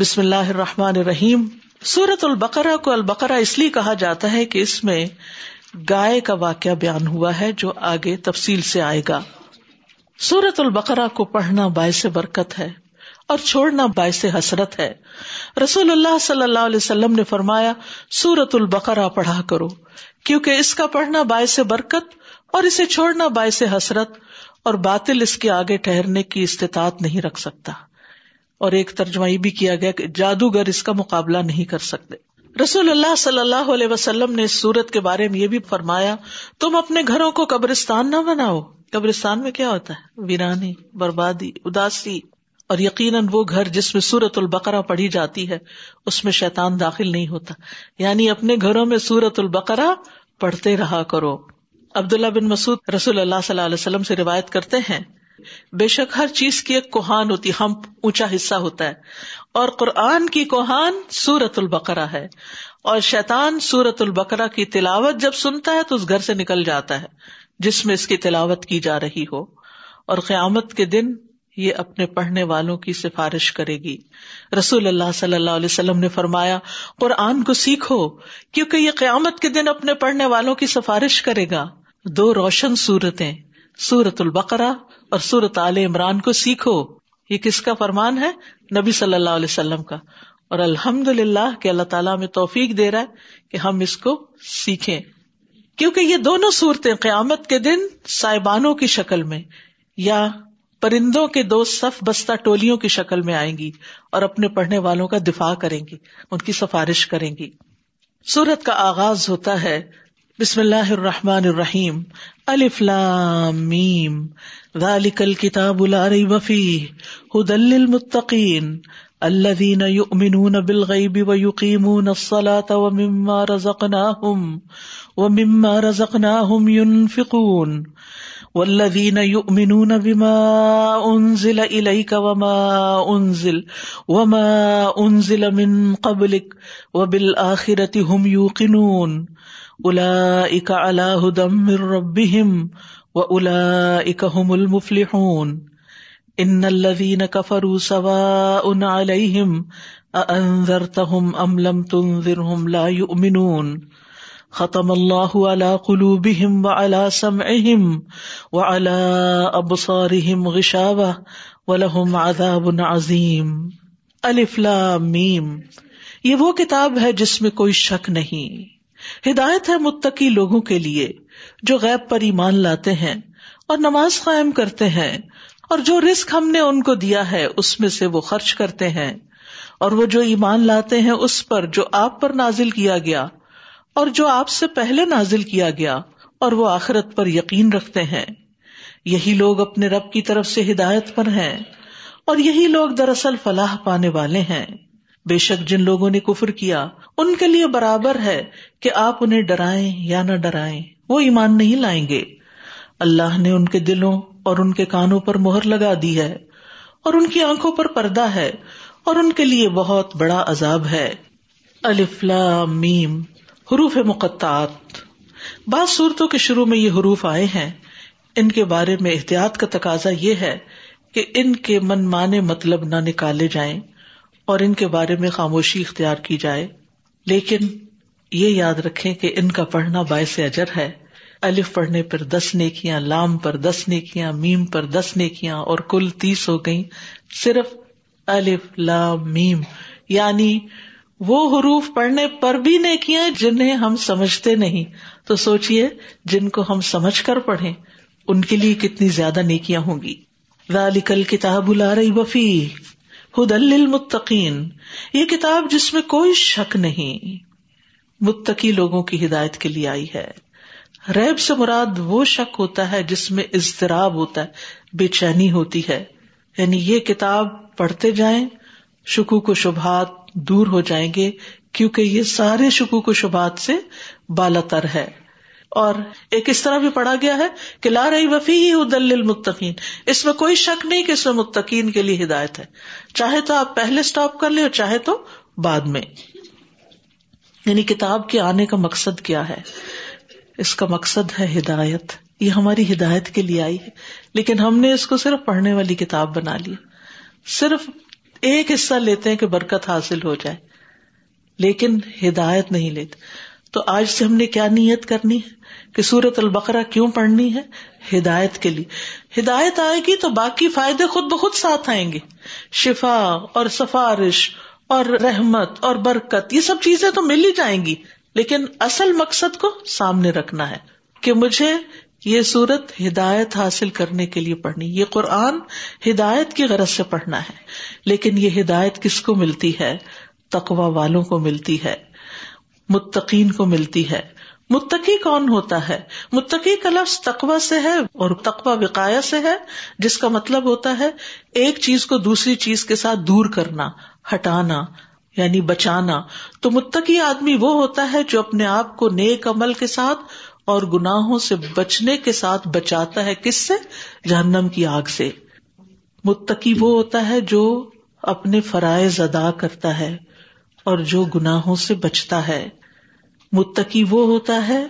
بسم اللہ الرحمٰن الرحیم۔ سورت البقرا کو البقرا اس لیے کہا جاتا ہے کہ اس میں گائے کا واقعہ بیان ہوا ہے جو آگے تفصیل سے آئے گا۔ سورت البقرا کو پڑھنا باعث برکت ہے اور چھوڑنا باعث حسرت ہے۔ رسول اللہ صلی اللہ علیہ وسلم نے فرمایا سورت البقرا پڑھا کرو، کیونکہ اس کا پڑھنا باعث برکت اور اسے چھوڑنا باعث حسرت اور باطل اس کے آگے ٹہرنے کی استطاعت نہیں رکھ سکتا۔ اور ایک ترجمہ یہ بھی کیا گیا کہ جادوگر اس کا مقابلہ نہیں کر سکتے۔ رسول اللہ صلی اللہ علیہ وسلم نے اس سورت کے بارے میں یہ بھی فرمایا، تم اپنے گھروں کو قبرستان نہ بناؤ۔ قبرستان میں کیا ہوتا ہے؟ ویرانی، بربادی، اداسی۔ اور یقیناً وہ گھر جس میں سورت البقرا پڑھی جاتی ہے، اس میں شیطان داخل نہیں ہوتا۔ یعنی اپنے گھروں میں سورت البقرا پڑھتے رہا کرو۔ عبداللہ بن مسعود رسول اللہ صلی اللہ علیہ وسلم سے روایت کرتے ہیں بے شک ہر چیز کی ایک کوہان ہوتی ہم اونچا حصہ ہوتا ہے۔ اور قرآن کی کوہان سورت البقرا ہے۔ اور شیطان سورت البقرا کی تلاوت جب سنتا ہے تو اس گھر سے نکل جاتا ہے، جس میں اس کی تلاوت کی جا رہی ہو۔ اور قیامت کے دن یہ اپنے پڑھنے والوں کی سفارش کرے گی۔ رسول اللہ صلی اللہ علیہ وسلم نے فرمایا، قرآن کو سیکھو، کیونکہ یہ قیامت کے دن اپنے پڑھنے والوں کی سفارش کرے گا۔ دو روشن صورتیں۔ سورت البقرا اور سورت عال عمران کو سیکھو۔ یہ کس کا فرمان ہے؟ نبی صلی اللہ علیہ وسلم کا۔ اور الحمد للہ کہ اللہ تعالیٰ میں توفیق دے رہا ہے کہ ہم اس کو سیکھیں۔ کیونکہ یہ دونوں صورتیں قیامت کے دن سائبانوں کی شکل میں یا پرندوں کے دو صف بستہ ٹولیوں کی شکل میں آئیں گی اور اپنے پڑھنے والوں کا دفاع کریں گی، ان کی سفارش کریں گی۔ سورت کا آغاز ہوتا ہے بسم اللہ الرحمن الرحیم. الف لام میم. ذالک الكتاب لا ریب فیہ. هدى للمتقین. الذين يؤمنون بالغیب ويقيمون الصلاة ومما رزقناهم ومما رزقناهم ينفقون والذين يؤمنون بما أنزل إليك وما أنزل وما أنزل من قبلك وبالآخرة هم يوقنون الا اک اللہ دم ربهم و الا هم المفلحون. ان الذين كفروا سواء عليهم أأنذرتهم أم لم تنذرهم لا يؤمنون. ختم الله على قلوبهم وعلى سمعهم وعلى أبصارهم غشاوة ولهم عذاب عظيم. الف لام میم یہ وہ کتاب ہے جس میں کوئی شک نہیں. ہدایت ہے متقی لوگوں کے لیے جو غیب پر ایمان لاتے ہیں اور نماز قائم کرتے ہیں اور جو رسک ہم نے ان کو دیا ہے، اس میں سے وہ خرچ کرتے ہیں۔ اور وہ جو ایمان لاتے ہیں، اس پر جو آپ پر نازل کیا گیا اور جو آپ سے پہلے نازل کیا گیا اور وہ آخرت پر یقین رکھتے ہیں۔ یہی لوگ اپنے رب کی طرف سے ہدایت پر ہیں اور یہی لوگ دراصل فلاح پانے والے ہیں۔ بے شک جن لوگوں نے کفر کیا، ان کے لیے برابر ہے کہ آپ انہیں ڈرائیں یا نہ ڈرائیں، وہ ایمان نہیں لائیں گے۔ اللہ نے ان کے دلوں اور ان کے کانوں پر مہر لگا دی ہے، اور ان کی آنکھوں پر پردہ ہے، اور ان کے لیے بہت بڑا عذاب ہے۔ میم، حروف مقطعات۔ بعض صورتوں کے شروع میں یہ حروف آئے ہیں۔ ان کے بارے میں احتیاط کا تقاضا یہ ہے کہ ان کے من مانے مطلب نہ نکالے جائیں۔ اور ان کے بارے میں خاموشی اختیار کی جائے۔ لیکن یہ یاد رکھے کہ ان کا پڑھنا باعث اجر ہے۔ الف پڑھنے پر دس نیکیاں، لام پر دس نیکیاں، میم پر دس نیکیاں اور کل تیس ہو گئی صرف الف، لام، میم یعنی وہ حروف پڑھنے پر بھی نیکیاں جنہیں ہم سمجھتے نہیں۔ تو سوچیے جن کو ہم سمجھ کر پڑھیں، ان کے لیے کتنی زیادہ نیکیاں ہوں گی۔ ذالک کتاب لا ریب فیہ۔ ہدل المتقین یہ کتاب جس میں کوئی شک نہیں۔ متقی لوگوں کی ہدایت کے لیے آئی ہے۔ ریب سے مراد وہ شک ہوتا ہے جس میں اضطراب ہوتا ہے، بے چینی ہوتی ہے۔ یعنی یہ کتاب پڑھتے جائیں، شکوک و شبہات دور ہو جائیں گے، کیونکہ یہ سارے شکوک و شبہات سے بالا تر ہے۔ اور ایک اس طرح بھی پڑھا گیا ہے کہ لا رہی وفی ہی دل المتقین اس میں کوئی شک نہیں کہ اس میں متقین کے لیے ہدایت ہے۔ چاہے تو آپ پہلے اسٹاپ کر لیں اور چاہے تو بعد میں۔ یعنی کتاب کے آنے کا مقصد کیا ہے؟ اس کا مقصد ہے ہدایت۔ یہ ہماری ہدایت کے لیے آئی ہے۔ لیکن ہم نے اس کو صرف پڑھنے والی کتاب بنا لی۔ صرف ایک حصہ لیتے ہیں کہ برکت حاصل ہو جائے۔ لیکن ہدایت نہیں لیتے۔ تو آج سے ہم نے کیا نیت کرنی ہے کہ سورت البقرا کیوں پڑھنی ہے؟ ہدایت کے لیے۔ ہدایت آئے گی تو باقی فائدے خود بخود ساتھ آئیں گے۔ شفا اور سفارش اور رحمت اور برکت، یہ سب چیزیں تو مل ہی جائیں گی، لیکن اصل مقصد کو سامنے رکھنا ہے کہ مجھے یہ سورت ہدایت حاصل کرنے کے لیے پڑھنی یہ قرآن ہدایت کی غرض سے پڑھنا ہے، لیکن یہ ہدایت کس کو ملتی ہے؟ تقوا والوں کو ملتی ہے۔ متقین کو ملتی ہے۔ متقی کون ہوتا ہے؟ متقی کا لفظ تقوا سے ہے اور تقوا وقایا سے ہے، جس کا مطلب ہوتا ہے ایک چیز کو دوسری چیز کے ساتھ دور کرنا، ہٹانا یعنی بچانا۔ تو متقی آدمی وہ ہوتا ہے جو اپنے آپ کو نیک عمل کے ساتھ اور گناہوں سے بچنے کے ساتھ بچاتا ہے۔ کس سے؟ جہنم کی آگ سے۔ متقی وہ ہوتا ہے جو اپنے فرائض ادا کرتا ہے اور جو گناہوں سے بچتا ہے۔ متقی وہ ہوتا ہے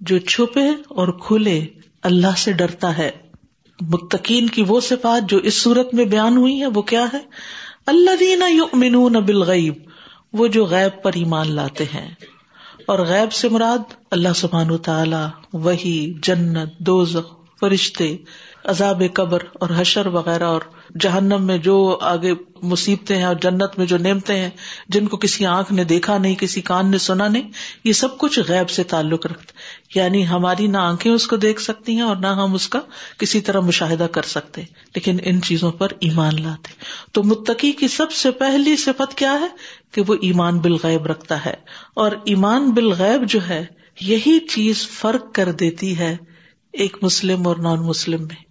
جو چھپے اور کھلے اللہ سے ڈرتا ہے۔ متقین کی وہ صفات جو اس صورت میں بیان ہوئی ہے وہ کیا ہے؟ اللہ دینا یؤمنون بالغیب، وہ جو غیب پر ایمان لاتے ہیں۔ اور غیب سے مراد اللہ سبحان و تعالی وہی جنت، دوزخ، فرشتے عذاب قبر اور حشر وغیرہ اور جہنم میں جو آگے مصیبتیں ہیں اور جنت میں جو نعمتیں ہیں، جن کو کسی آنکھ نے دیکھا نہیں، کسی کان نے سنا نہیں، یہ سب کچھ غیب سے تعلق رکھتے یعنی ہماری نہ آنکھیں اس کو دیکھ سکتی ہیں اور نہ ہم اس کا کسی طرح مشاہدہ کر سکتے لیکن ان چیزوں پر ایمان لاتے تو متقی کی سب سے پہلی صفت کیا ہے؟ کہ وہ ایمان بالغیب رکھتا ہے۔ اور ایمان بالغیب جو ہے، یہی چیز فرق کر دیتی ہے ایک مسلم اور نان مسلم میں۔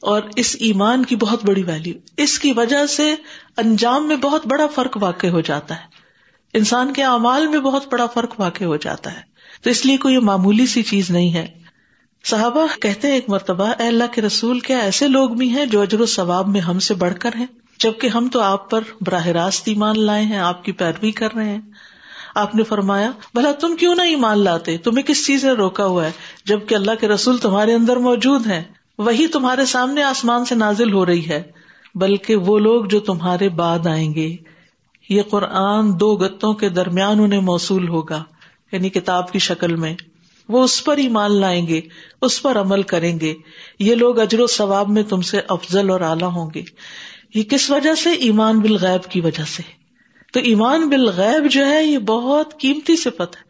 اور اس ایمان کی بہت بڑی ویلو اس کی وجہ سے انجام میں بہت بڑا فرق واقع ہو جاتا ہے۔ انسان کے اعمال میں بہت بڑا فرق واقع ہو جاتا ہے۔ تو اس لیے کوئی معمولی سی چیز نہیں ہے۔ صحابہ کہتے ہیں ایک مرتبہ، اے اللہ کے رسول، کیا ایسے لوگ بھی ہیں جو اجر و ثواب میں ہم سے بڑھ کر ہیں؟ جبکہ ہم تو آپ پر براہ راست ایمان لائے ہیں، آپ کی پیروی کر رہے ہیں۔ آپ نے فرمایا، بھلا تم کیوں نہ ایمان لاتے؟ تمہیں کس چیز نے روکا ہوا ہے؟ جبکہ اللہ کے رسول تمہارے اندر موجود ہیں۔ وہی تمہارے سامنے آسمان سے نازل ہو رہی ہے، بلکہ وہ لوگ جو تمہارے بعد آئیں گے۔ یہ قرآن دو گتوں کے درمیان انہیں موصول ہوگا یعنی کتاب کی شکل میں۔ وہ اس پر ایمان لائیں گے، اس پر عمل کریں گے۔ یہ لوگ اجر و ثواب میں تم سے افضل اور اعلیٰ ہوں گے۔ یہ کس وجہ سے؟ ایمان بالغیب کی وجہ سے۔ تو ایمان بالغیب جو ہے، یہ بہت قیمتی صفت ہے۔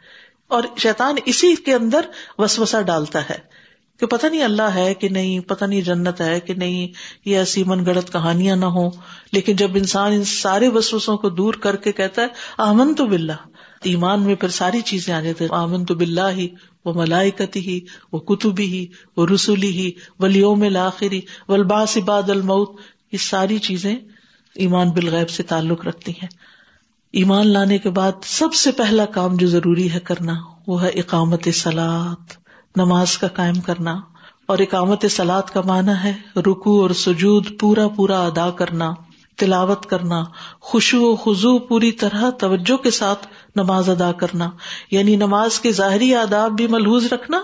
اور شیطان اسی کے اندر وسوسا ڈالتا ہے۔ کہ پتہ نہیں اللہ ہے کہ نہیں، پتہ نہیں جنت ہے کہ نہیں، یہ ایسی من گڑت کہانیاں نہ ہوں۔ لیکن جب انسان ان سارے وسوسوں کو دور کر کے کہتا ہے آمن تو بلّہ ایمان میں پھر ساری چیزیں آ جاتی آمن تو بلّہ ہی وہ ملائکتی ہی وہ کتبی ہی وہ رسولی ہی ولیوں میں لاخری ولباس باد الموت۔ یہ ساری چیزیں ایمان بالغیب سے تعلق رکھتی ہیں۔ ایمان لانے کے بعد سب سے پہلا کام جو ضروری ہے کرنا، وہ ہے اقامت سلاد نماز کا قائم کرنا اور اکامت سلاد کا معنی ہے رکو اور سجود پورا پورا ادا کرنا، تلاوت کرنا خوشو و خزو پوری طرح توجہ کے ساتھ نماز ادا کرنا یعنی نماز کے ظاہری آداب بھی ملحوظ رکھنا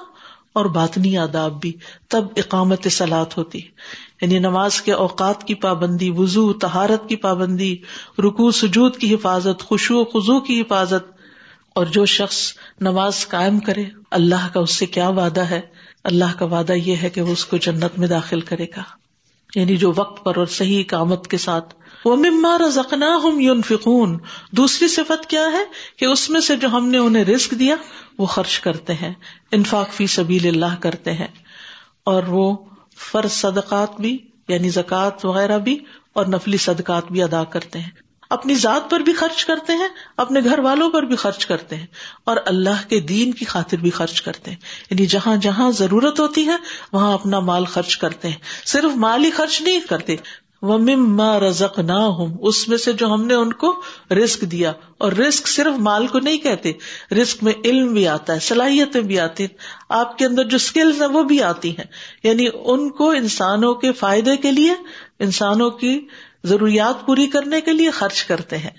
اور باطنی آداب بھی، تب اقامت سلاد ہوتی۔ یعنی نماز کے اوقات کی پابندی وزو تہارت کی پابندی رکو سجود کی حفاظت خوشو و خزو کی حفاظت اور جو شخص نماز قائم کرے، اللہ کا اس سے کیا وعدہ ہے؟ اللہ کا وعدہ یہ ہے کہ وہ اس کو جنت میں داخل کرے گا۔ یعنی جو وقت پر اور صحیح کامت کے ساتھ۔ وہ ممار زخنا ہم یون فکون دوسری صفت کیا ہے کہ اس میں سے جو ہم نے انہیں رسک دیا، وہ خرچ کرتے ہیں۔ انفاق فی سبیل اللہ کرتے ہیں۔ اور وہ فرض صدقات بھی یعنی زکوٰۃ وغیرہ بھی اور نفلی صدقات بھی ادا کرتے ہیں۔ اپنی ذات پر بھی خرچ کرتے ہیں، اپنے گھر والوں پر بھی خرچ کرتے ہیں، اور اللہ کے دین کی خاطر بھی خرچ کرتے ہیں۔ یعنی جہاں جہاں ضرورت ہوتی ہے، وہاں اپنا مال خرچ کرتے ہیں۔ صرف مال ہی خرچ نہیں کرتے۔ وہ مما رزق نہ ہوں اس میں سے جو ہم نے ان کو رسک دیا۔ اور رسک صرف مال کو نہیں کہتے رسک میں علم بھی آتا ہے، صلاحیتیں بھی آتی ہیں۔ آپ کے اندر جو اسکلز ہیں، وہ بھی آتی ہیں۔ یعنی ان کو انسانوں کے فائدے کے لیے، انسانوں کی ضروریات پوری کرنے کے لیے خرچ کرتے ہیں۔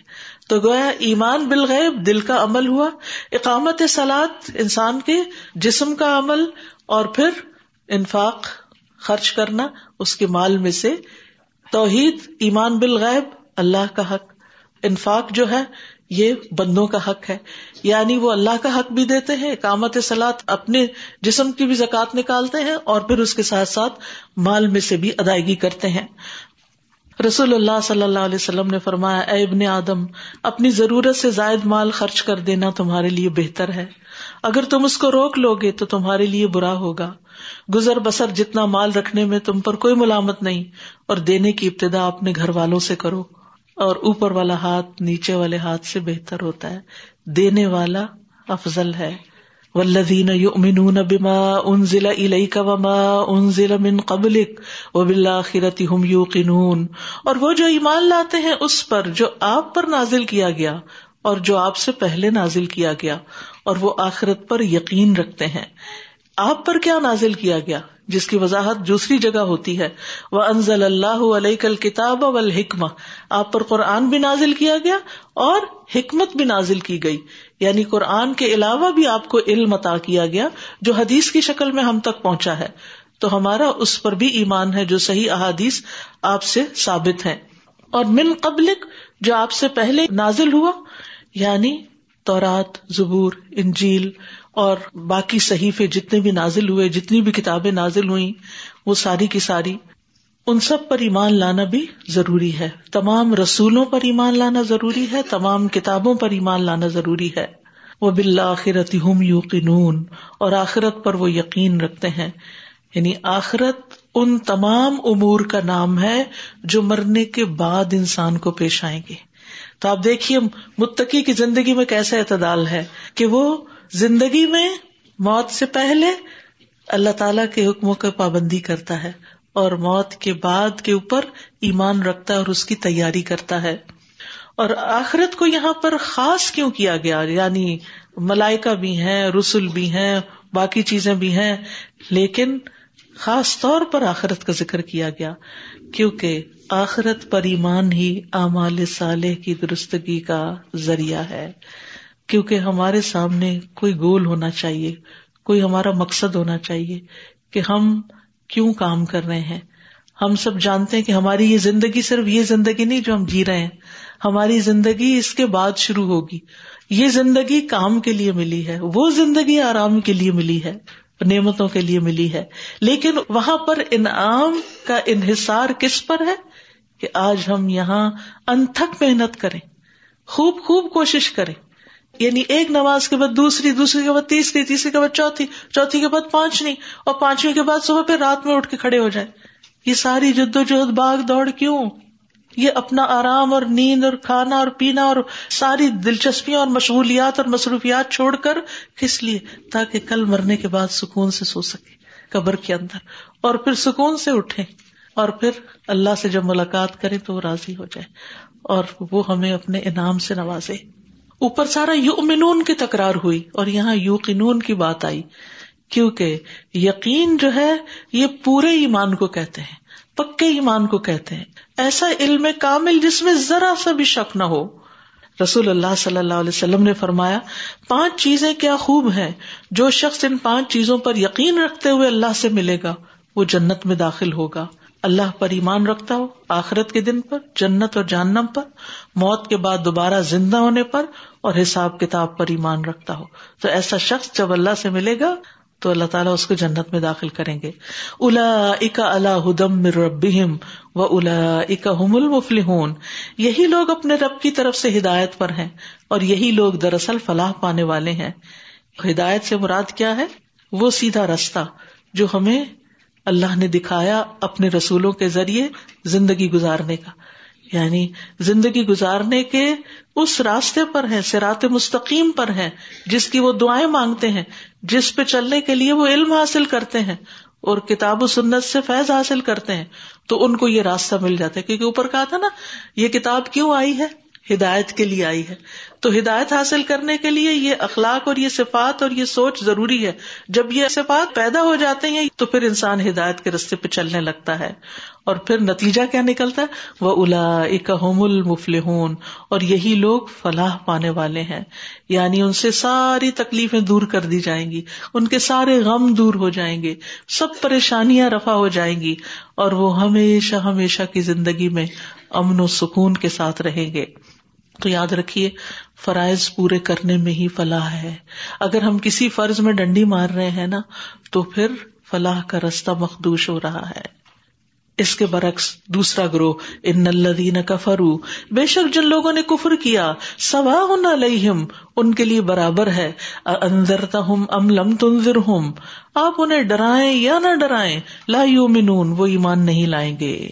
تو گویا ایمان بالغیب، دل کا عمل ہوا۔ اقامت سلاد انسان کے جسم کا عمل اور پھر انفاق خرچ کرنا، اس کے مال میں سے۔ توحید، ایمان بالغیب، اللہ کا حق۔ انفاق جو ہے، یہ بندوں کا حق ہے۔ یعنی وہ اللہ کا حق بھی دیتے ہیں کامت سلاد اپنے جسم کی بھی زکات نکالتے ہیں اور پھر اس کے ساتھ ساتھ مال میں سے بھی ادائیگی کرتے ہیں۔ رسول اللہ صلی اللہ علیہ وسلم نے فرمایا، اے ابن آدم، اپنی ضرورت سے زائد مال خرچ کر دینا تمہارے لیے بہتر ہے۔ اگر تم اس کو روک لو گے تو تمہارے لیے برا ہوگا۔ گزر بسر جتنا مال رکھنے میں تم پر کوئی ملامت نہیں، اور دینے کی ابتدا اپنے گھر والوں سے کرو۔ اور اوپر والا ہاتھ نیچے والے ہاتھ سے بہتر ہوتا ہے۔ دینے والا افضل ہے۔ والذین یؤمنون بما انزل الیک وما انزل من قبلک وبالآخرۃ هم یوقنون اور وہ جو ایمان لاتے ہیں اس پر جو آپ پر نازل کیا گیا اور جو آپ سے پہلے نازل کیا گیا اور وہ آخرت پر یقین رکھتے ہیں آپ پر کیا نازل کیا گیا جس کی وضاحت دوسری جگہ ہوتی ہے۔ وہ انزل اللہ علیہ کل کتاب حکم آپ پر قرآن بھی نازل کیا گیا اور حکمت بھی نازل کی گئی۔ یعنی قرآن کے علاوہ بھی آپ کو علم عطا کیا گیا جو حدیث کی شکل میں ہم تک پہنچا ہے۔ تو ہمارا اس پر بھی ایمان ہے جو صحیح احادیث آپ سے ثابت ہے اور من قبلک جو آپ سے پہلے نازل ہوا یعنی تورات، زبور، انجیل اور باقی صحیفے جتنے بھی نازل ہوئے، جتنی بھی کتابیں نازل ہوئی وہ ساری کی ساری ان سب پر ایمان لانا بھی ضروری ہے۔ تمام رسولوں پر ایمان لانا ضروری ہے، تمام کتابوں پر ایمان لانا ضروری ہے۔ وہ بالآخرت ہم یوقنون، اور آخرت پر وہ یقین رکھتے ہیں۔ یعنی آخرت ان تمام امور کا نام ہے جو مرنے کے بعد انسان کو پیش آئیں گے۔ تو آپ دیکھیے متقی کی زندگی میں کیسا اعتدال ہے کہ وہ زندگی میں موت سے پہلے اللہ تعالی کے حکموں کی پابندی کرتا ہے اور موت کے بعد کے اوپر ایمان رکھتا ہے اور اس کی تیاری کرتا ہے اور آخرت کو یہاں پر خاص کیوں کیا گیا؟ یعنی ملائکا بھی ہیں رسول بھی ہیں، باقی چیزیں بھی ہیں، لیکن خاص طور پر آخرت کا ذکر کیا گیا، کیونکہ آخرت پر ایمان ہی اعمال صالح کی درستگی کا ذریعہ ہے۔ کیونکہ ہمارے سامنے کوئی گول ہونا چاہیے، کوئی ہمارا مقصد ہونا چاہیے کہ ہم کیوں کام کر رہے ہیں۔ ہم سب جانتے ہیں کہ ہماری یہ زندگی صرف یہ زندگی نہیں جو ہم جی رہے ہیں، ہماری زندگی اس کے بعد شروع ہوگی۔ یہ زندگی کام کے لیے ملی ہے، وہ زندگی آرام کے لیے ملی ہے۔ نعمتوں کے لیے ملی ہے۔ لیکن وہاں پر انعام کا انحصار کس پر ہے؟ کہ آج ہم یہاں انتھک محنت کریں، خوب خوب کوشش کریں۔ یعنی ایک نماز کے بعد دوسری دوسری کے بعد تیسری تیسری کے بعد چوتھی چوتھی کے بعد پانچویں اور پانچویں کے بعد صبح پھر رات میں اٹھ کے کھڑے ہو جائے یہ ساری جد و جہد باغ دوڑ کیوں؟ یہ اپنا آرام اور نیند اور کھانا اور پینا اور ساری دلچسپیاں اور مشغولیات اور مصروفیات چھوڑ کر کس لیے؟ تاکہ کل مرنے کے بعد سکون سے سو سکے، قبر کے اندر، اور پھر سکون سے اٹھے، اور پھر اللہ سے جب ملاقات کرے تو وہ راضی ہو جائے، اور وہ ہمیں اپنے انعام سے نوازے۔ اوپر سارا یو کی تکرار ہوئی، اور یہاں یو قنون کی بات آئی، کیونکہ یقین جو ہے، یہ پورے ایمان کو کہتے ہیں۔ پکے ایمان کو کہتے ہیں۔ ایسا علم کامل جس میں ذرا سا بھی شک نہ ہو۔ رسول اللہ صلی اللہ علیہ وسلم نے فرمایا، پانچ چیزیں کیا خوب ہیں، جو شخص ان پانچ چیزوں پر یقین رکھتے ہوئے اللہ سے ملے گا، وہ جنت میں داخل ہوگا۔ اللہ پر ایمان رکھتا ہو آخرت کے دن پر، جنت اور جہنم پر، موت کے بعد دوبارہ زندہ ہونے پر اور حساب کتاب پر ایمان رکھتا ہو۔ تو ایسا شخص جب اللہ سے ملے گا تو اللہ تعالیٰ اس کو جنت میں داخل کریں گے۔ الا اکا اللہ ہدم ربیم و الا اکا حم المفل یہی لوگ اپنے رب کی طرف سے ہدایت پر ہیں اور یہی لوگ دراصل فلاح پانے والے ہیں۔ ہدایت سے مراد کیا ہے؟ وہ سیدھا رستہ جو ہمیں اللہ نے دکھایا اپنے رسولوں کے ذریعے زندگی گزارنے کا۔ یعنی زندگی گزارنے کے اس راستے پر ہیں سرات مستقیم پر ہیں، جس کی وہ دعائیں مانگتے ہیں، جس پہ چلنے کے لیے وہ علم حاصل کرتے ہیں اور کتاب و سنت سے فیض حاصل کرتے ہیں، تو ان کو یہ راستہ مل جاتا ہے۔ کیونکہ اوپر کہا تھا نا، یہ کتاب کیوں آئی ہے؟ ہدایت کے لیے آئی ہے۔ تو ہدایت حاصل کرنے کے لیے یہ اخلاق اور یہ صفات اور یہ سوچ ضروری ہے۔ جب یہ صفات پیدا ہو جاتے ہیں تو پھر انسان ہدایت کے رستے پہ چلنے لگتا ہے اور پھر نتیجہ کیا نکلتا ہے؟ وہ الا اکم المفل اور یہی لوگ فلاح پانے والے ہیں۔ یعنی ان سے ساری تکلیفیں دور کر دی جائیں گی۔ ان کے سارے غم دور ہو جائیں گے۔ سب پریشانیاں رفا ہو جائیں گی۔ اور وہ ہمیشہ ہمیشہ کی زندگی میں امن و سکون کے ساتھ رہیں گے۔ تو یاد رکھیے، فرائض پورے کرنے میں ہی فلاح ہے۔ اگر ہم کسی فرض میں ڈنڈی مار رہے ہیں نا، تو پھر فلاح کا رستہ مخدوش ہو رہا ہے۔ اس کے برعکس دوسرا گروہ، ان الدین کفرو بے شک جن لوگوں نے کفر کیا سوا علیہم، ان کے لیے برابر ہے۔ اندرتا ہوں ام لم تنظر ہوں آپ انہیں ڈرائیں یا نہ ڈرائیں؟ لا یومنون وہ ایمان نہیں لائیں گے۔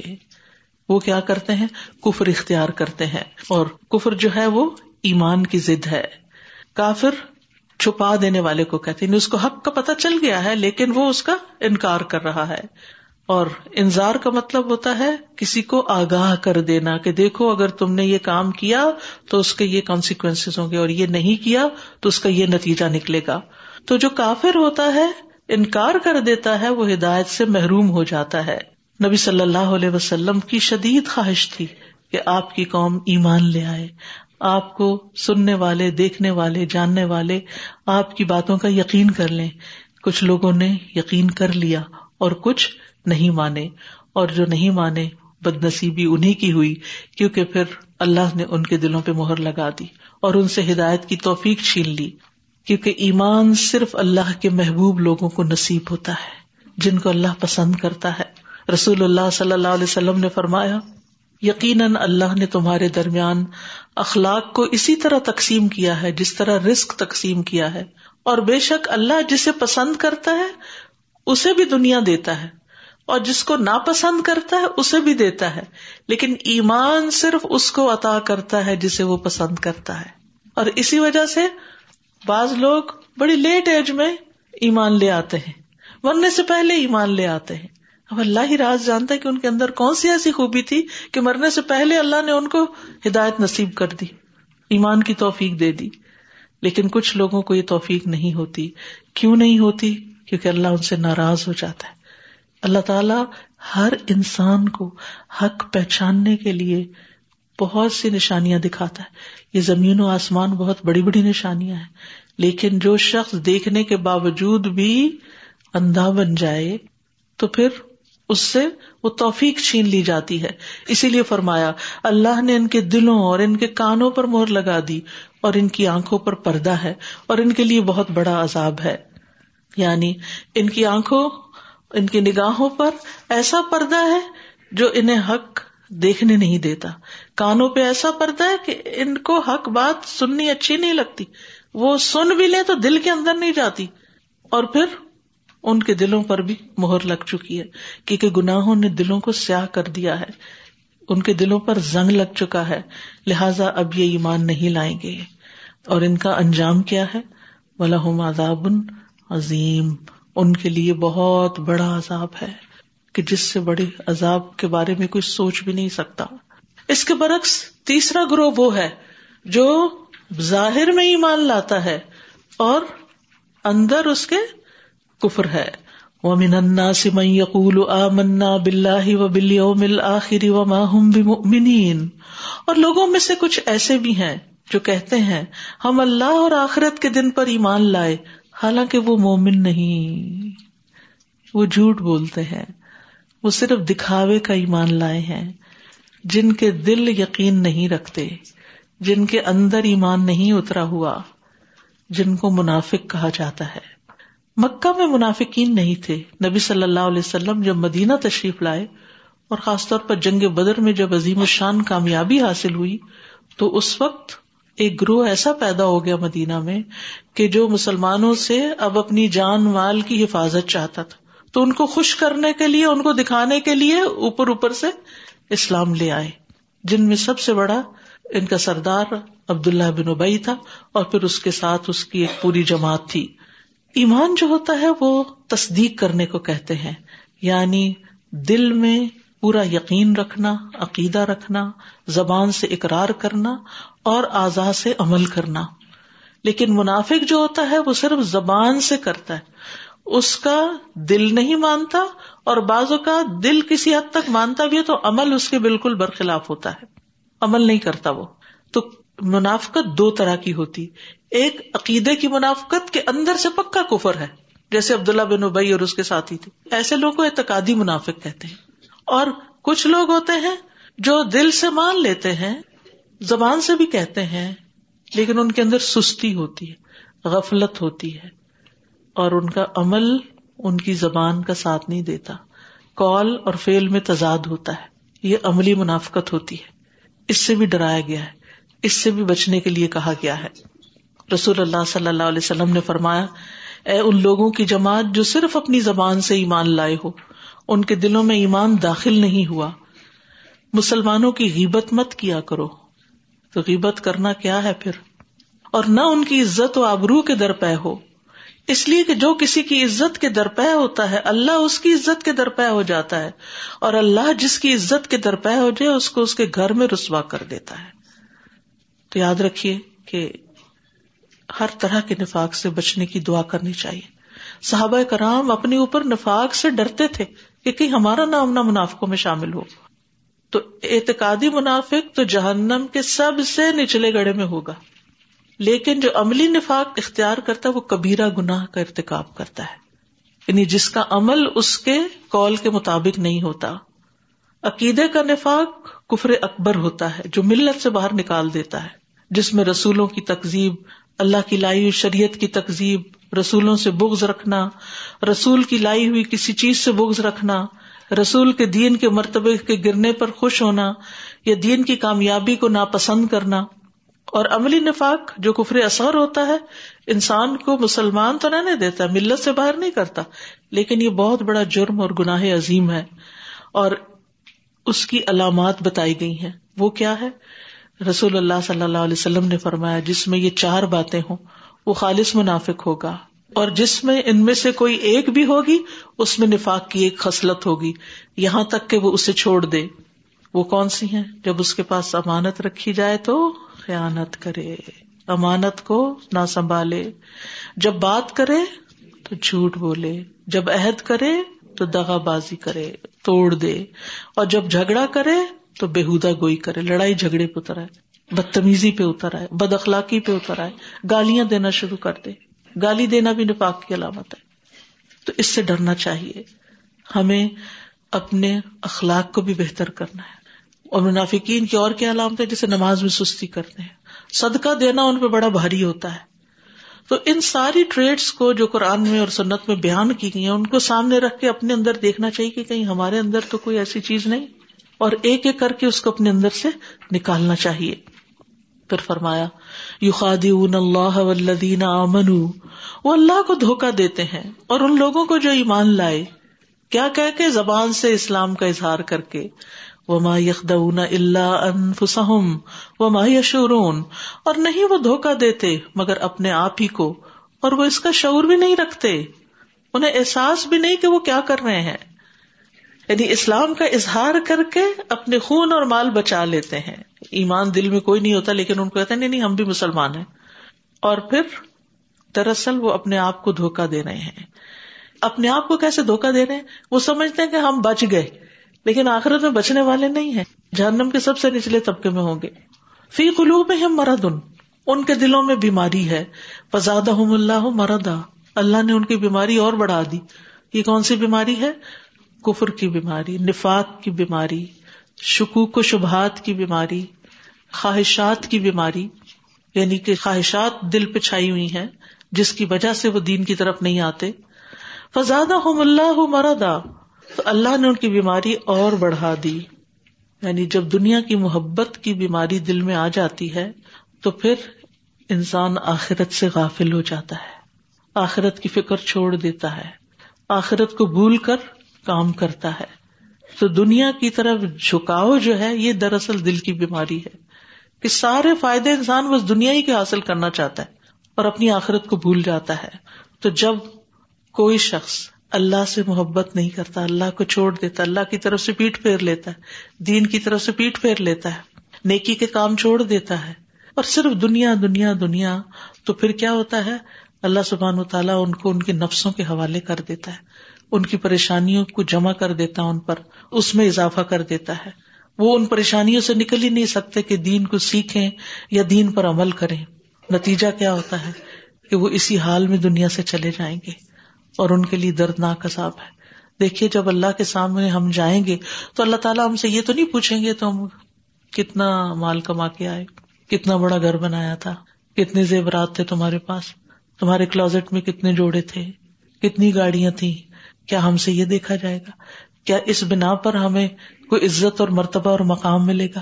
وہ کیا کرتے ہیں؟ کفر اختیار کرتے ہیں۔ اور کفر جو ہے وہ ایمان کی ضد ہے۔ کافر چھپا دینے والے کو کہتے ہیں۔ یعنی اس کو حق کا پتہ چل گیا ہے، لیکن وہ اس کا انکار کر رہا ہے۔ اور انذار کا مطلب ہوتا ہے کسی کو آگاہ کر دینا کہ دیکھو، اگر تم نے یہ کام کیا تو اس کے یہ کانسیکوینس ہوں گے، اور یہ نہیں کیا تو اس کا یہ نتیجہ نکلے گا۔ تو جو کافر ہوتا ہے، انکار کر دیتا ہے، وہ ہدایت سے محروم ہو جاتا ہے۔ نبی صلی اللہ علیہ وسلم کی شدید خواہش تھی کہ آپ کی قوم ایمان لے آئے، آپ کو سننے والے، دیکھنے والے، جاننے والے آپ کی باتوں کا یقین کر لیں۔ کچھ لوگوں نے یقین کر لیا اور کچھ نہیں مانے، اور جو نہیں مانے بد نصیبی انہیں کی ہوئی، کیونکہ پھر اللہ نے ان کے دلوں پہ مہر لگا دی اور ان سے ہدایت کی توفیق چھین لی۔ کیونکہ ایمان صرف اللہ کے محبوب لوگوں کو نصیب ہوتا ہے، جن کو اللہ پسند کرتا ہے۔ رسول اللہ صلی اللہ علیہ وسلم نے فرمایا، یقیناً اللہ نے تمہارے درمیان اخلاق کو اسی طرح تقسیم کیا ہے، جس طرح رسک تقسیم کیا ہے۔ اور بے شک اللہ جسے پسند کرتا ہے، اسے بھی دنیا دیتا ہے۔ اور جس کو ناپسند کرتا ہے، اسے بھی دیتا ہے۔ لیکن ایمان صرف اس کو عطا کرتا ہے جسے وہ پسند کرتا ہے۔ اور اسی وجہ سے بعض لوگ بڑی لیٹ ایج میں ایمان لے آتے ہیں۔ مرنے سے پہلے ایمان لے آتے ہیں۔ اب اللہ ہی راز جانتا ہے کہ ان کے اندر کون سی ایسی خوبی تھی کہ مرنے سے پہلے اللہ نے ان کو ہدایت نصیب کر دی، ایمان کی توفیق دے دی۔ لیکن کچھ لوگوں کو یہ توفیق نہیں ہوتی۔ کیوں نہیں ہوتی؟ کیونکہ اللہ ان سے ناراض ہو جاتا ہے۔ اللہ تعالی ہر انسان کو حق پہچاننے کے لیے بہت سی نشانیاں دکھاتا ہے۔ یہ زمین و آسمان بہت بڑی بڑی نشانیاں ہیں۔ لیکن جو شخص دیکھنے کے باوجود بھی اندھا بن جائے تو پھر اس سے وہ توفیق چھین لی جاتی ہے۔ اسی لیے فرمایا، اللہ نے ان کے دلوں اور ان کے کانوں پر مہر لگا دی اور ان کی آنکھوں پر پردہ ہے اور ان کے لیے بہت بڑا عذاب ہے۔ یعنی ان کی آنکھوں، ان کی نگاہوں پر ایسا پردہ ہے جو انہیں حق دیکھنے نہیں دیتا۔ کانوں پہ ایسا پردہ ہے کہ ان کو حق بات سننی اچھی نہیں لگتی۔ وہ سن بھی لیں تو دل کے اندر نہیں جاتی۔ اور پھر ان کے دلوں پر بھی مہر لگ چکی ہے، کیونکہ گناہوں نے دلوں کو سیاہ کر دیا ہے۔ ان کے دلوں پر زنگ لگ چکا ہے، لہذا اب یہ ایمان نہیں لائیں گے۔ اور ان کا انجام کیا ہے؟ ولہم عذاب عظیم ان کے لیے بہت بڑا عذاب ہے، کہ جس سے بڑے عذاب کے بارے میں کوئی سوچ بھی نہیں سکتا۔ اس کے برعکس تیسرا گروہ وہ ہے جو ظاہر میں ایمان لاتا ہے اور اندر اس کے کفر ہے۔ ومن الناس من يقول آمنا بالله وباليوم الآخر وما هم بمؤمنين۔ اور لوگوں میں سے کچھ ایسے بھی ہیں جو کہتے ہیں، ہم اللہ اور آخرت کے دن پر ایمان لائے، حالانکہ وہ مومن نہیں۔ وہ جھوٹ بولتے ہیں۔ وہ صرف دکھاوے کا ایمان لائے ہیں۔ جن کے دل یقین نہیں رکھتے، جن کے اندر ایمان نہیں اترا ہوا، جن کو منافق کہا جاتا ہے۔ مکہ میں منافقین نہیں تھے۔ نبی صلی اللہ علیہ وسلم جب مدینہ تشریف لائے اور خاص طور پر جنگ بدر میں جب عظیم الشان کامیابی حاصل ہوئی، تو اس وقت ایک گروہ ایسا پیدا ہو گیا مدینہ میں کہ جو مسلمانوں سے اب اپنی جان مال کی حفاظت چاہتا تھا۔ تو ان کو خوش کرنے کے لیے، ان کو دکھانے کے لیے اوپر اوپر سے اسلام لے آئے۔ جن میں سب سے بڑا ان کا سردار عبد اللہ بن ابئی تھا اور پھر اس کے ساتھ اس کی ایک پوری جماعت تھی۔ ایمان جو ہوتا ہے وہ تصدیق کرنے کو کہتے ہیں یعنی دل میں پورا یقین رکھنا، عقیدہ رکھنا، زبان سے اقرار کرنا اور آزاد سے عمل کرنا۔ لیکن منافق جو ہوتا ہے وہ صرف زبان سے کرتا ہے۔ اس کا دل نہیں مانتا اور بعضوں کا دل کسی حد تک مانتا بھی ہے تو عمل اس کے بالکل برخلاف ہوتا ہے۔ عمل نہیں کرتا وہ۔ تو منافقت دو طرح کی ہوتی۔ ایک عقیدے کی منافقت کے اندر سے پکا کفر ہے۔ جیسے عبداللہ بن ابئی اور اس کے ساتھی تھے۔ ایسے لوگ کو اعتقادی منافق کہتے ہیں۔ اور کچھ لوگ ہوتے ہیں جو دل سے مان لیتے ہیں، زبان سے بھی کہتے ہیں، لیکن ان کے اندر سستی ہوتی ہے، غفلت ہوتی ہے۔ اور ان کا عمل ان کی زبان کا ساتھ نہیں دیتا۔ کال اور فیل میں تضاد ہوتا ہے۔ یہ عملی منافقت ہوتی ہے۔ اس سے بھی ڈرایا گیا ہے۔ اس سے بھی بچنے کے لیے کہا گیا ہے۔ رسول اللہ صلی اللہ علیہ وسلم نے فرمایا، اے ان لوگوں کی جماعت جو صرف اپنی زبان سے ایمان لائے ہو، ان کے دلوں میں ایمان داخل نہیں ہوا۔ مسلمانوں کی غیبت مت کیا کرو۔ تو غیبت کرنا کیا ہے پھر؟ اور نہ ان کی عزت و آبرو کے در پہ ہو۔ اس لیے کہ جو کسی کی عزت کے درپے ہوتا ہے، اللہ اس کی عزت کے درپے ہو جاتا ہے۔ اور اللہ جس کی عزت کے درپے ہو جائے، اس کو اس کے گھر میں رسوا کر دیتا ہے۔ تو یاد رکھیے کہ ہر طرح کے نفاق سے بچنے کی دعا کرنی چاہیے۔ صحابہ کرام اپنے اوپر نفاق سے ڈرتے تھے کہ کہیں ہمارا نام نہ منافقوں میں شامل ہو۔ تو اعتقادی منافق تو جہنم کے سب سے نچلے گڑے میں ہوگا۔ لیکن جو عملی نفاق اختیار کرتا ہے وہ کبیرہ گناہ کا ارتقاب کرتا ہے۔ یعنی جس کا عمل اس کے کال کے مطابق نہیں ہوتا۔ عقیدے کا نفاق کفر اکبر ہوتا ہے جو ملت سے باہر نکال دیتا ہے، جس میں رسولوں کی تقزیب اللہ کی لائی ہوئی شریعت کی تقزیب رسولوں سے بغض رکھنا، رسول کی لائی ہوئی کسی چیز سے بغض رکھنا، رسول کے دین کے مرتبے کے گرنے پر خوش ہونا، یا دین کی کامیابی کو ناپسند کرنا۔ اور عملی نفاق جو کفر اثر ہوتا ہے، انسان کو مسلمان تو نہیں دیتا ملت سے باہر نہیں کرتا۔ لیکن یہ بہت بڑا جرم اور گناہ عظیم ہے۔ اور اس کی علامات بتائی گئی ہیں۔ وہ کیا ہے؟ رسول اللہ صلی اللہ علیہ وسلم نے فرمایا، جس میں یہ چار باتیں ہوں، وہ خالص منافق ہوگا۔ اور جس میں ان میں سے کوئی ایک بھی ہوگی، اس میں نفاق کی ایک خصلت ہوگی۔ یہاں تک کہ وہ اسے چھوڑ دے۔ وہ کون سی ہیں؟ جب اس کے پاس امانت رکھی جائے تو خیانت کرے۔ امانت کو نہ سنبھالے۔ جب بات کرے تو جھوٹ بولے۔ جب عہد کرے تو دغا بازی کرے، توڑ دے۔ اور جب جھگڑا کرے تو بےحدا گوئی کرے، لڑائی جھگڑے پہ اتر آئے، بدتمیزی پہ اتر آئے، بد اخلاقی پہ اتر آئے، گالیاں دینا شروع کر دے۔ گالی دینا بھی نفاق کی علامت ہے۔ تو اس سے ڈرنا چاہیے۔ ہمیں اپنے اخلاق کو بھی بہتر کرنا ہے۔ اور منافقین کی اور کیا علامت ہے؟ جسے نماز میں سستی کرتے ہیں۔ صدقہ دینا ان پہ بڑا بھاری ہوتا ہے۔ تو ان ساری ٹریڈس کو جو قرآن میں اور سنت میں بیان کی گئی ہیں، ان کو سامنے رکھ کے اپنے اندر دیکھنا چاہیے کہ کہیں ہمارے اندر تو کوئی ایسی چیز نہیں۔ اور ایک ایک کر کے اس کو اپنے اندر سے نکالنا چاہیے۔ پھر فرمایا یو اللہ ولدین امن وہ اللہ کو دھوکا دیتے ہیں اور ان لوگوں کو جو ایمان لائے۔ کیا کہ کے زبان سے اسلام کا اظہار کر کے، وما یخدون اللہ انفسہم، وما یشورون اور نہیں وہ دھوکا دیتے، مگر اپنے آپ ہی کو، اور وہ اس کا شعور بھی نہیں رکھتے۔ انہیں احساس بھی نہیں کہ وہ کیا کر رہے ہیں۔ یعنی اسلام کا اظہار کر کے اپنے خون اور مال بچا لیتے ہیں۔ ایمان دل میں کوئی نہیں ہوتا، لیکن ان کو کہتے نہیں نہیں، ہم بھی مسلمان ہیں۔ اور پھر دراصل وہ اپنے آپ کو دھوکا دے رہے ہیں۔ اپنے آپ کو کیسے دھوکا دے رہے ہیں؟ وہ سمجھتے ہیں کہ ہم بچ گئے، لیکن آخرت میں بچنے والے نہیں ہیں۔ جہنم کے سب سے نچلے طبقے میں ہوں گے۔ فی قلوب میں ہم مرد ان کے دلوں میں بیماری ہے۔ فزاد اللہ مردا اللہ نے ان کی بیماری اور بڑھا دی۔ یہ کون سی بیماری ہے؟ کفر کی بیماری، نفاق کی بیماری، شکوک و شبہات کی بیماری، خواہشات کی بیماری یعنی کہ خواہشات دل پہ چھائی ہوئی ہیں، جس کی وجہ سے وہ دین کی طرف نہیں آتے۔ فزاد اللہ مردا تو اللہ نے ان کی بیماری اور بڑھا دی۔ یعنی جب دنیا کی محبت کی بیماری دل میں آ جاتی ہے، تو پھر انسان آخرت سے غافل ہو جاتا ہے۔ آخرت کی فکر چھوڑ دیتا ہے۔ آخرت کو بھول کر کام کرتا ہے۔ تو دنیا کی طرف جھکاؤ جو ہے، یہ دراصل دل کی بیماری ہے۔ کہ سارے فائدے انسان بس دنیا ہی کے حاصل کرنا چاہتا ہے اور اپنی آخرت کو بھول جاتا ہے۔ تو جب کوئی شخص اللہ سے محبت نہیں کرتا، اللہ کو چھوڑ دیتا، اللہ کی طرف سے پیٹ پھیر لیتا ہے، دین کی طرف سے پیٹ پھیر لیتا ہے، نیکی کے کام چھوڑ دیتا ہے، اور صرف دنیا دنیا دنیا، تو پھر کیا ہوتا ہے؟ اللہ سبحان و تعالیٰ ان کو، ان کے نفسوں کے حوالے کر دیتا ہے۔ ان کی پریشانیوں کو جمع کر دیتا ان پر، اس میں اضافہ کر دیتا ہے۔ وہ ان پریشانیوں سے نکل ہی نہیں سکتے کہ دین کو سیکھیں یا دین پر عمل کریں۔ نتیجہ کیا ہوتا ہے؟ کہ وہ اسی حال میں دنیا سے چلے جائیں گے اور ان کے لیے دردناک عذاب ہے۔ دیکھیے، جب اللہ کے سامنے ہم جائیں گے تو اللہ تعالیٰ ہم سے یہ تو نہیں پوچھیں گے تو ہم کتنا مال کما کے آئے، کتنا بڑا گھر بنایا تھا، کتنے زیورات تھے تمہارے پاس، تمہارے کلوزٹ میں کتنے جوڑے تھے، کتنی گاڑیاں تھیں۔ کیا ہم سے یہ دیکھا جائے گا؟ کیا اس بنا پر ہمیں کوئی عزت اور مرتبہ اور مقام ملے گا؟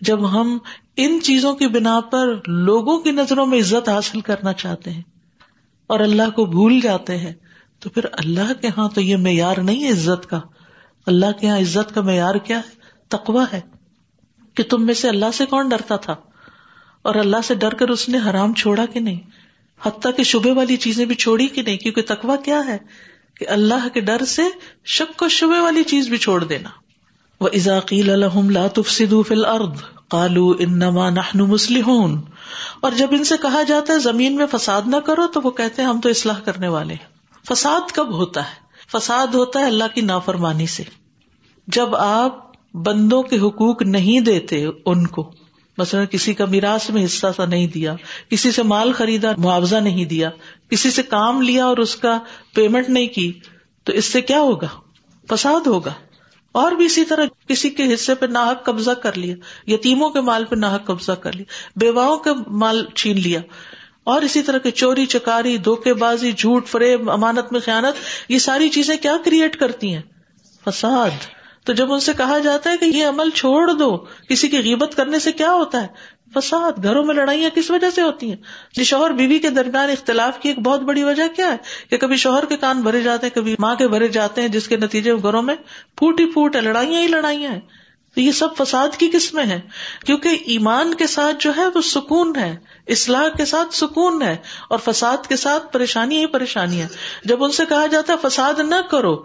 جب ہم ان چیزوں کی بنا پر لوگوں کی نظروں میں عزت حاصل کرنا چاہتے ہیں اور اللہ کو بھول جاتے ہیں، تو پھر اللہ کے ہاں تو یہ معیار نہیں ہے عزت کا۔ اللہ کے یہاں عزت کا معیار کیا ہے؟ تقوا ہے۔ کہ تم میں سے اللہ سے کون ڈرتا تھا؟ اور اللہ سے ڈر کر اس نے حرام چھوڑا کہ نہیں؟ حتیٰ کہ شبے والی چیزیں بھی چھوڑی کہ نہیں؟ کیونکہ تقوا کیا ہے؟ کہ اللہ کے ڈر سے شک و شبے والی چیز بھی چھوڑ دینا۔ وہ ازاقیل الحم فل ارد کالو انما نحن اور جب ان سے کہا جاتا ہے زمین میں فساد نہ کرو تو وہ کہتے ہیں ہم تو اصلاح کرنے والے فساد کب ہوتا ہے؟ فساد ہوتا ہے اللہ کی نافرمانی سے۔ جب آپ بندوں کے حقوق نہیں دیتے ان کو مثلاً کسی کا میراث میں حصہ سا نہیں دیا، کسی سے مال خریدا، معاوضہ نہیں دیا، کسی سے کام لیا اور اس کا پیمنٹ نہیں کی، تو اس سے کیا ہوگا؟ فساد ہوگا۔ اور بھی اسی طرح کسی کے حصے پہ ناحک قبضہ کر لیا، یتیموں کے مال پہ ناحک قبضہ کر لیا، بیواؤں کے مال چھین لیا۔ اور اسی طرح کے چوری، چکاری، دھوکے بازی، جھوٹ، فریب، امانت میں خیانت، یہ ساری چیزیں کیا کریٹ کرتی ہیں؟ فساد۔ تو جب ان سے کہا جاتا ہے کہ یہ عمل چھوڑ دو، کسی کی غیبت کرنے سے کیا ہوتا ہے؟ فساد، گھروں میں لڑائیاں کس وجہ سے ہوتی ہیں؟ جی شوہر بیوی کے درمیان اختلاف کی ایک بہت بڑی وجہ کیا ہے؟ کہ کبھی شوہر کے کان بھرے جاتے ہیں، کبھی ماں کے بھرے جاتے ہیں، جس کے نتیجے گھروں میں پھوٹ ہی پھوٹ ہے، لڑائیاں ہی لڑائیاں ہیں۔ تو یہ سب فساد کی قسمیں ہیں۔ کیونکہ ایمان کے ساتھ جو ہے وہ سکون ہے، اصلاح کے ساتھ سکون ہے، اور فساد کے ساتھ پریشانی ہی پریشانی ہے۔ جب ان سے کہا جاتا ہے فساد نہ کرو،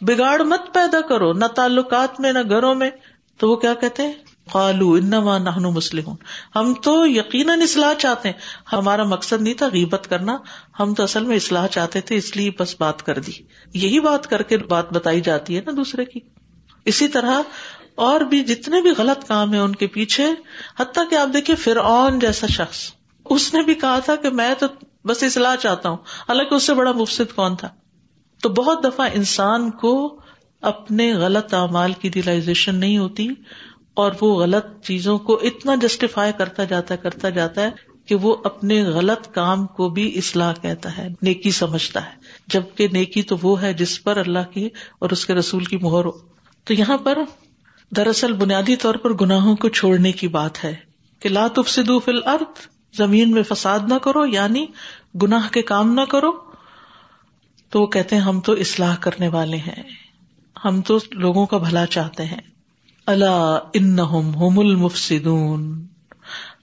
بگاڑ مت پیدا کرو، نہ تعلقات میں، نہ گھروں میں، تو وہ کیا کہتے ہیں؟ قالو انما نحن مسلم ہم تو یقیناً اصلاح چاہتے ہیں۔ ہمارا مقصد نہیں تھا غیبت کرنا، ہم تو اصل میں اصلاح چاہتے تھے، اس لیے بس بات کر دی۔ یہی بات کر کے بات بتائی جاتی ہے نا دوسرے کی۔ اسی طرح اور بھی جتنے بھی غلط کام ہیں ان کے پیچھے، حتیٰ کہ آپ دیکھیے فرعون جیسا شخص۔ اس نے بھی کہا تھا کہ میں تو بس اصلاح چاہتا ہوں، حالانکہ اس سے بڑا مفصد کون تھا؟ تو بہت دفعہ انسان کو اپنے غلط اعمال کی ریئلائزیشن نہیں ہوتی اور وہ غلط چیزوں کو اتنا جسٹیفائی کرتا جاتا کرتا جاتا ہے کہ وہ اپنے غلط کام کو بھی اصلاح کہتا ہے، نیکی سمجھتا ہے۔ جبکہ نیکی تو وہ ہے جس پر اللہ کی اور اس کے رسول کی مہر ہو۔ تو یہاں پر دراصل بنیادی طور پر گناہوں کو چھوڑنے کی بات ہے کہ لاتف سدو فل ارتھ زمین میں فساد نہ کرو یعنی گناہ کے کام نہ کرو۔ تو وہ کہتے ہیں، ہم تو اصلاح کرنے والے ہیں۔ ہم تو لوگوں کا بھلا چاہتے ہیں۔ اللہ ان ہوم المفسدون۔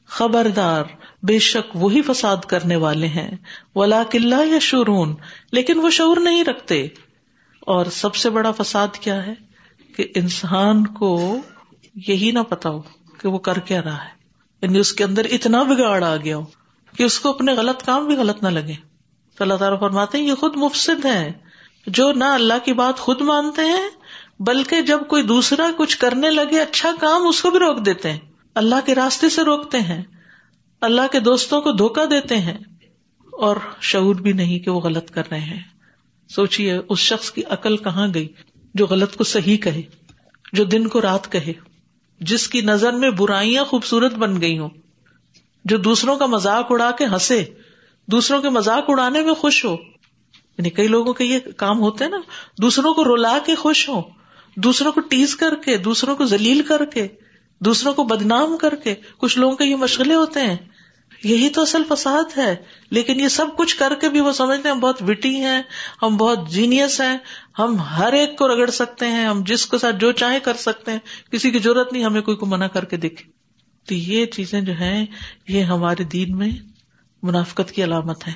خبردار، بے شک وہی فساد کرنے والے ہیں۔ ولا قلعہ یا شورون لیکن وہ شعور نہیں رکھتے۔ اور سب سے بڑا فساد کیا ہے؟ کہ انسان کو یہی نہ پتا ہو کہ وہ کر کیا رہا ہے۔ یعنی اس کے اندر اتنا بگاڑ آ گیا ہو کہ اس کو اپنے غلط کام بھی غلط نہ لگے۔ تو اللہ تعالیٰ فرماتے ہیں، یہ خود مفسد ہے جو نہ اللہ کی بات خود مانتے ہیں، بلکہ جب کوئی دوسرا کچھ کرنے لگے اچھا کام اس کو بھی روک دیتے ہیں۔ اللہ کے راستے سے روکتے ہیں۔ اللہ کے دوستوں کو دھوکا دیتے ہیں۔ اور شعور بھی نہیں کہ وہ غلط کر رہے ہیں۔ سوچیے اس شخص کی عقل کہاں گئی؟ جو غلط کو صحیح کہے، جو دن کو رات کہے، جس کی نظر میں برائیاں خوبصورت بن گئی ہوں، جو دوسروں کا مزاق اڑا کے ہنسے، دوسروں کے مزاق اڑانے میں خوش ہو۔ یعنی کئی لوگوں کے یہ کام ہوتے ہیں نا، دوسروں کو رولا کے خوش ہو دوسروں کو ٹیز کر کے، دوسروں کو ذلیل کر کے، دوسروں کو بدنام کر کے، کچھ لوگوں کے یہ مشغلے ہوتے ہیں۔ یہی تو اصل فساد ہے، لیکن یہ سب کچھ کر کے بھی وہ سمجھتے ہیں ہم بہت وٹی ہیں، ہم بہت جینیس ہیں، ہم ہر ایک کو رگڑ سکتے ہیں، ہم جس کو ساتھ جو چاہے کر سکتے ہیں، کسی کی ضرورت نہیں، ہمیں کوئی کو منع کر کے دیکھے۔ تو یہ چیزیں جو ہیں، یہ ہمارے دین میں منافقت کی علامت ہے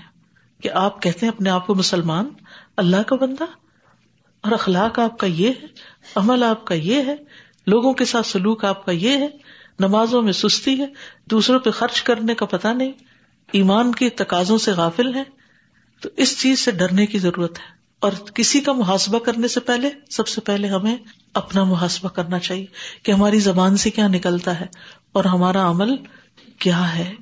کہ آپ کہتے ہیں اپنے آپ کو مسلمان، اللہ کا بندہ، اور اخلاق آپ کا یہ ہے، عمل آپ کا یہ ہے، لوگوں کے ساتھ سلوک آپ کا یہ ہے نمازوں میں سستی ہے، دوسروں پہ خرچ کرنے کا پتہ نہیں، ایمان کے تقاضوں سے غافل ہے تو اس چیز سے ڈرنے کی ضرورت ہے۔ اور کسی کا محاسبہ کرنے سے پہلے، سب سے پہلے ہمیں اپنا محاسبہ کرنا چاہیے کہ ہماری زبان سے کیا نکلتا ہے اور ہمارا عمل کیا ہے۔